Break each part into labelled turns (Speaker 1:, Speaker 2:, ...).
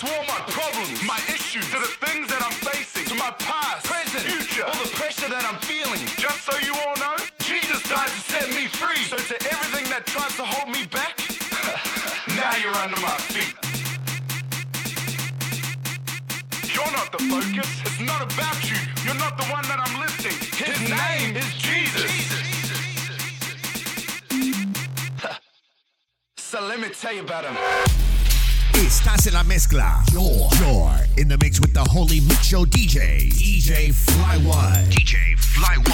Speaker 1: to all my problems, my issues, to the things that I'm facing, to my past, present, future, all the pressure that I'm feeling. Just so you all know, Jesus died to set me free. So to everything that tries to hold me back, now you're under my feet. You're not the focus. It's not about you. You're not the one that I'm lifting. His, His name, is Jesus. Jesus. so let me tell you about him.
Speaker 2: Estás en la mezcla. You're, you're in the mix with the Holy Mix Show DJ. DJ Flyone. DJ
Speaker 1: Flyone.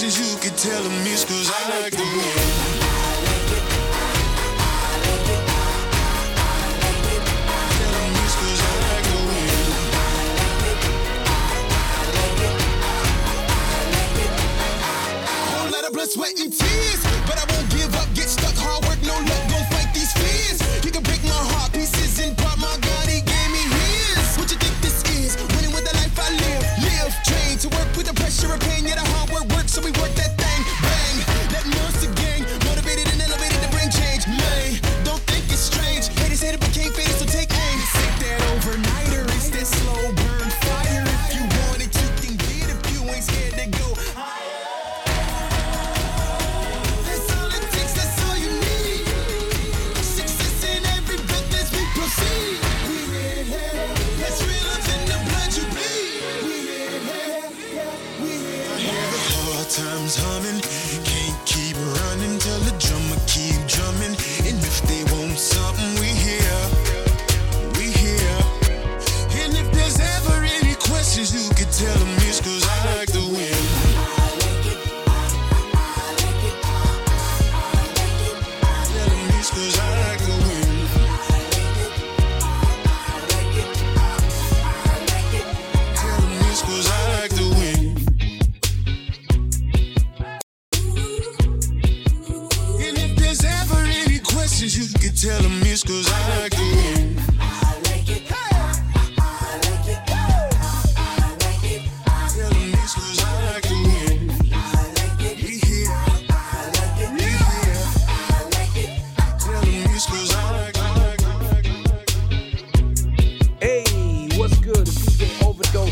Speaker 1: you could tell
Speaker 3: them is cause I like
Speaker 4: the way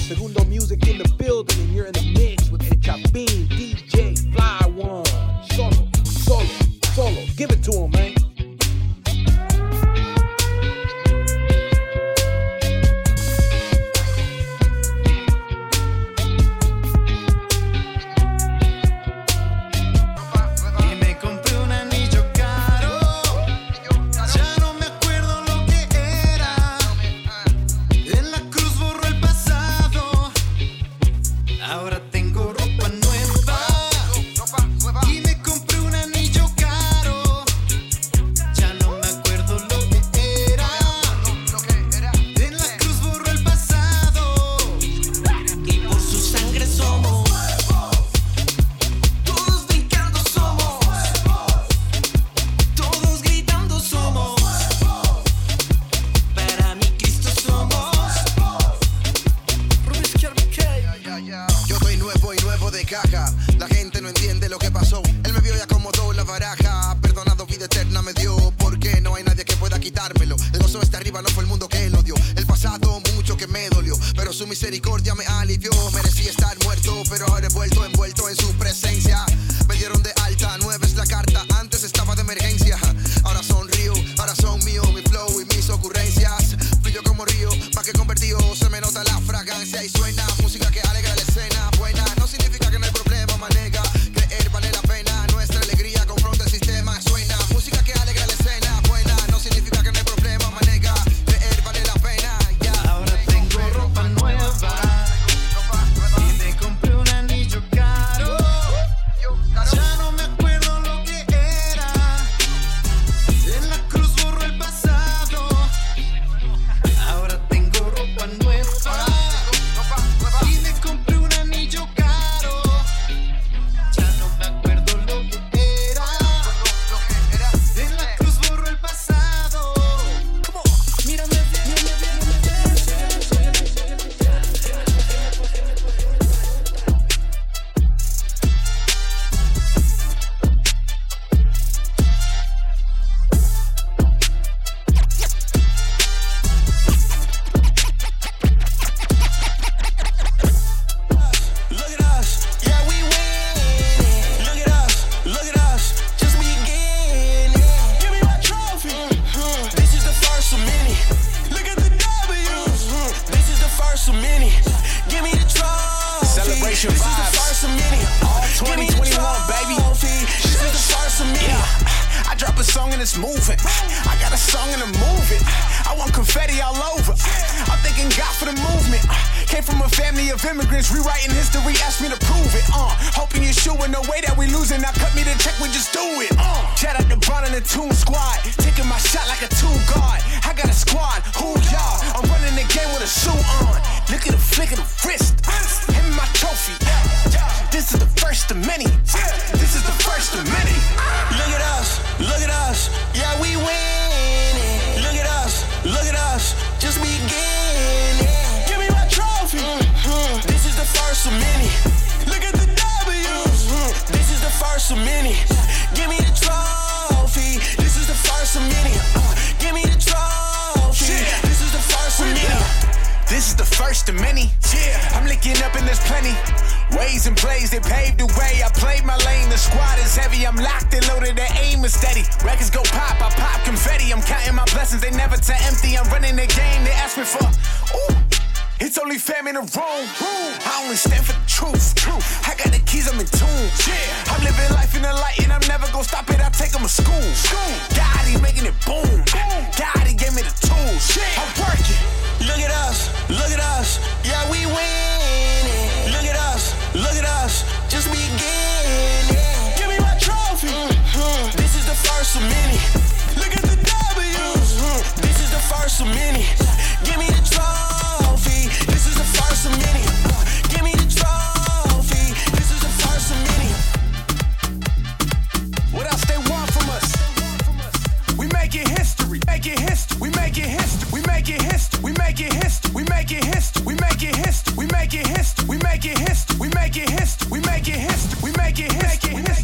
Speaker 4: Segundo music in the building, and you're in the mix.
Speaker 5: It's moving. I got a song and I'm moving. I want confetti all over. I'm thanking God for the movement. Came from a family of immigrants, rewriting history, asked me to prove it. Uh, hoping you shoe in the way that we losing. Now cut me the check, we just do it. Uh, shout out to Brown and the Toon Squad, taking my shot like a two guard. I got a squad, who y'all? I'm running the game with a suit on. Look at the flick of the wrist. And my trophy. This is the first of many. This is the first of many.
Speaker 3: Look at us, look at us, yeah, we winning. Look at us, look at us, just beginning. Give me my trophy. Mm-hmm. This is the first of many. Look at the W's. Mm-hmm. This is the first of many. First of many.
Speaker 5: Yeah, I'm licking up and there's plenty. Ways and plays, they paved the way. I played my lane, the squad is heavy. I'm locked and loaded, the aim is steady. Records go pop, I pop confetti. I'm counting my blessings, they never to empty. I'm running the game, they ask me for. Ooh. It's only fam in the room. I only stand for the truth. I got the keys, I'm in tune. I'm living hist, we make it hist, we make it
Speaker 3: hist, we
Speaker 5: make it hist, we make it hist, we
Speaker 6: make it hist.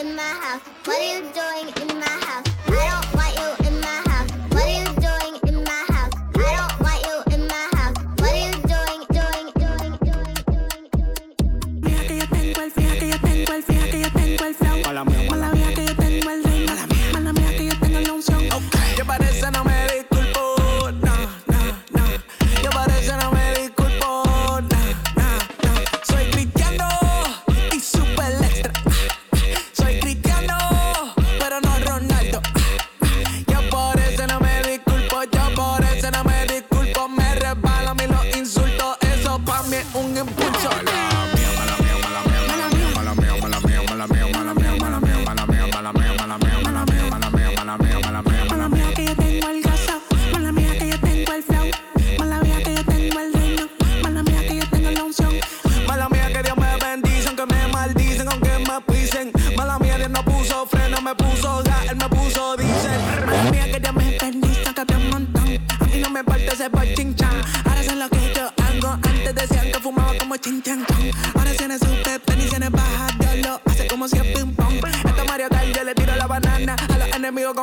Speaker 6: in my house? What are you doing in my house?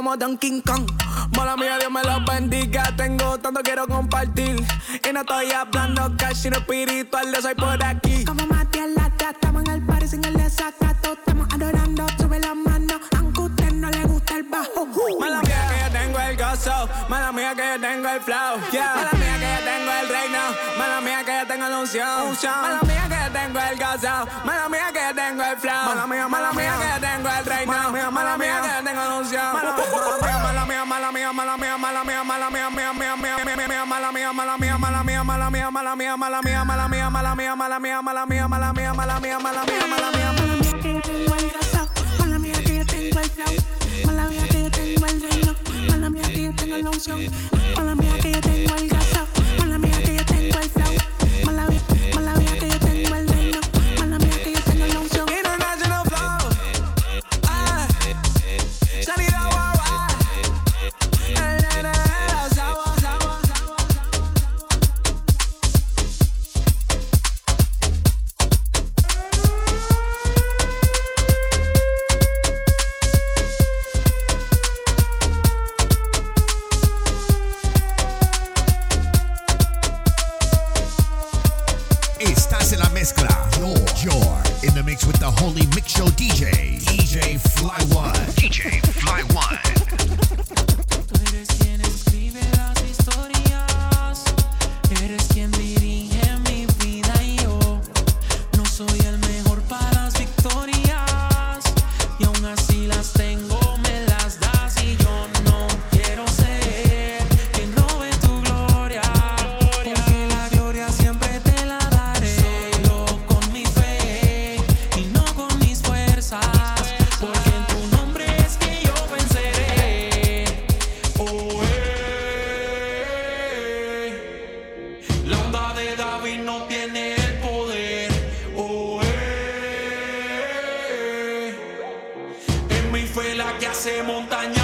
Speaker 7: como
Speaker 8: Donkey Kong. Mola mía, Dios me lo bendiga. Tengo tanto quiero compartir. Y no estoy hablando cash, sino espiritual. Yo soy por aquí.
Speaker 7: Como Matías Lata, estamos en el party sin el desacato. Estamos adorando, sube la mano. Aunque usted no le gusta el bajo.
Speaker 8: Uh, Mala mía que yo tengo el gozo. Mala mía que yo tengo el flow. Yeah. Mala mía que yo tengo el reino. Mala mía que yo tengo la unción. Mala mía que yo tengo el gozo. Mala mía que yo tengo el flow. Mala mía, mala mía que yo tengo el reino. Mala mía, mala mía mía, mala mía, mala mía, mala mía, mala mía, mala mía, mala mía, mala mía, mala mía, mala mía. Mala mía
Speaker 7: que yo tengo el flow, mala mía que yo tengo el reino, mala mía que yo tengo la unción, mala mía que yo tengo el
Speaker 2: gasao. Mix Show DJ. DJ Fly One. DJ Fly One.
Speaker 9: tiene el poder. Oh, eh, eh. Es mi fe la que hace montaña.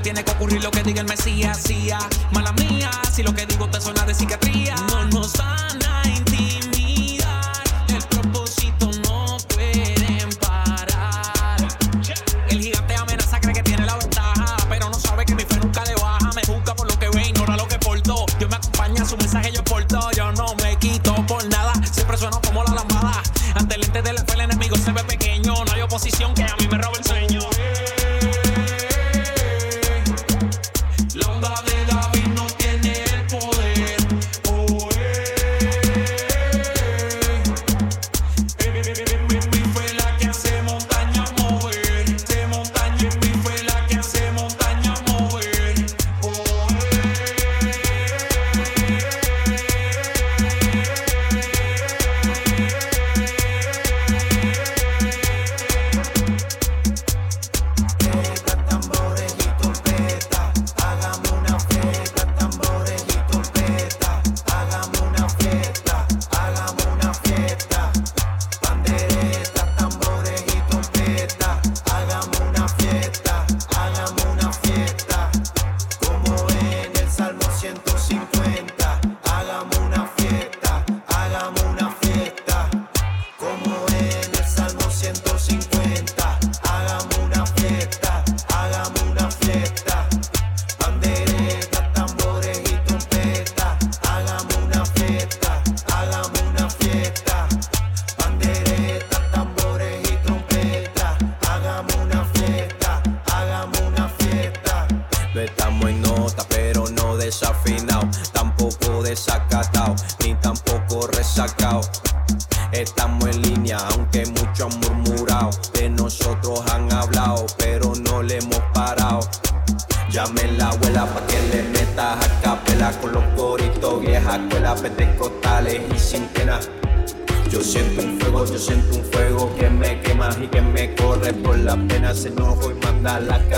Speaker 9: tiene que ocurrir lo que diga el Mesías.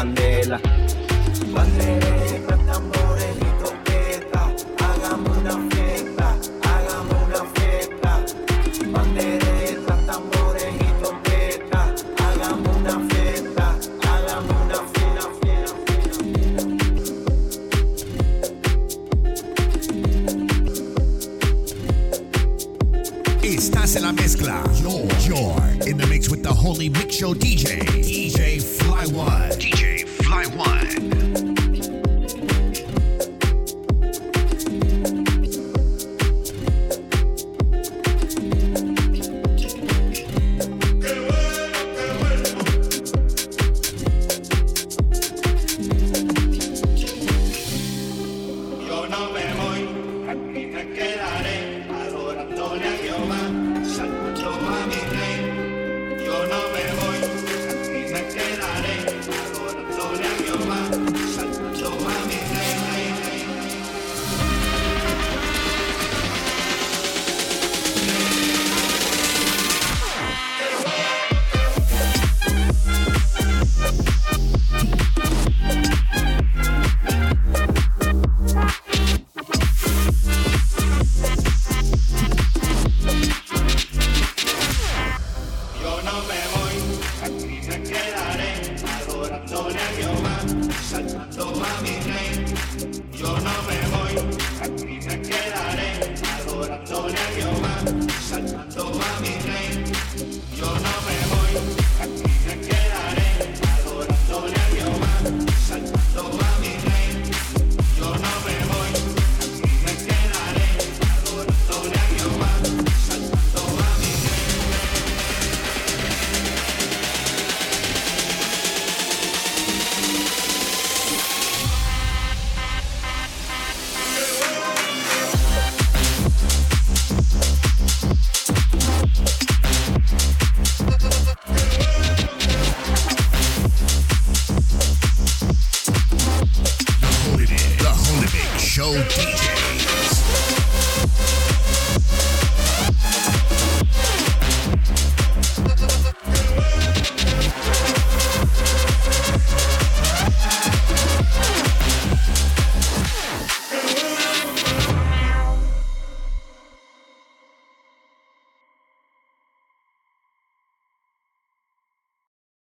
Speaker 10: candela.
Speaker 11: Tambores y hagamos una fiesta, hagamos una fiesta. Tambores y hagamos una fiesta, hagamos una fiesta.
Speaker 2: Estás en la mezcla. You're, you're in the mix with the Holy Mix Show DJ.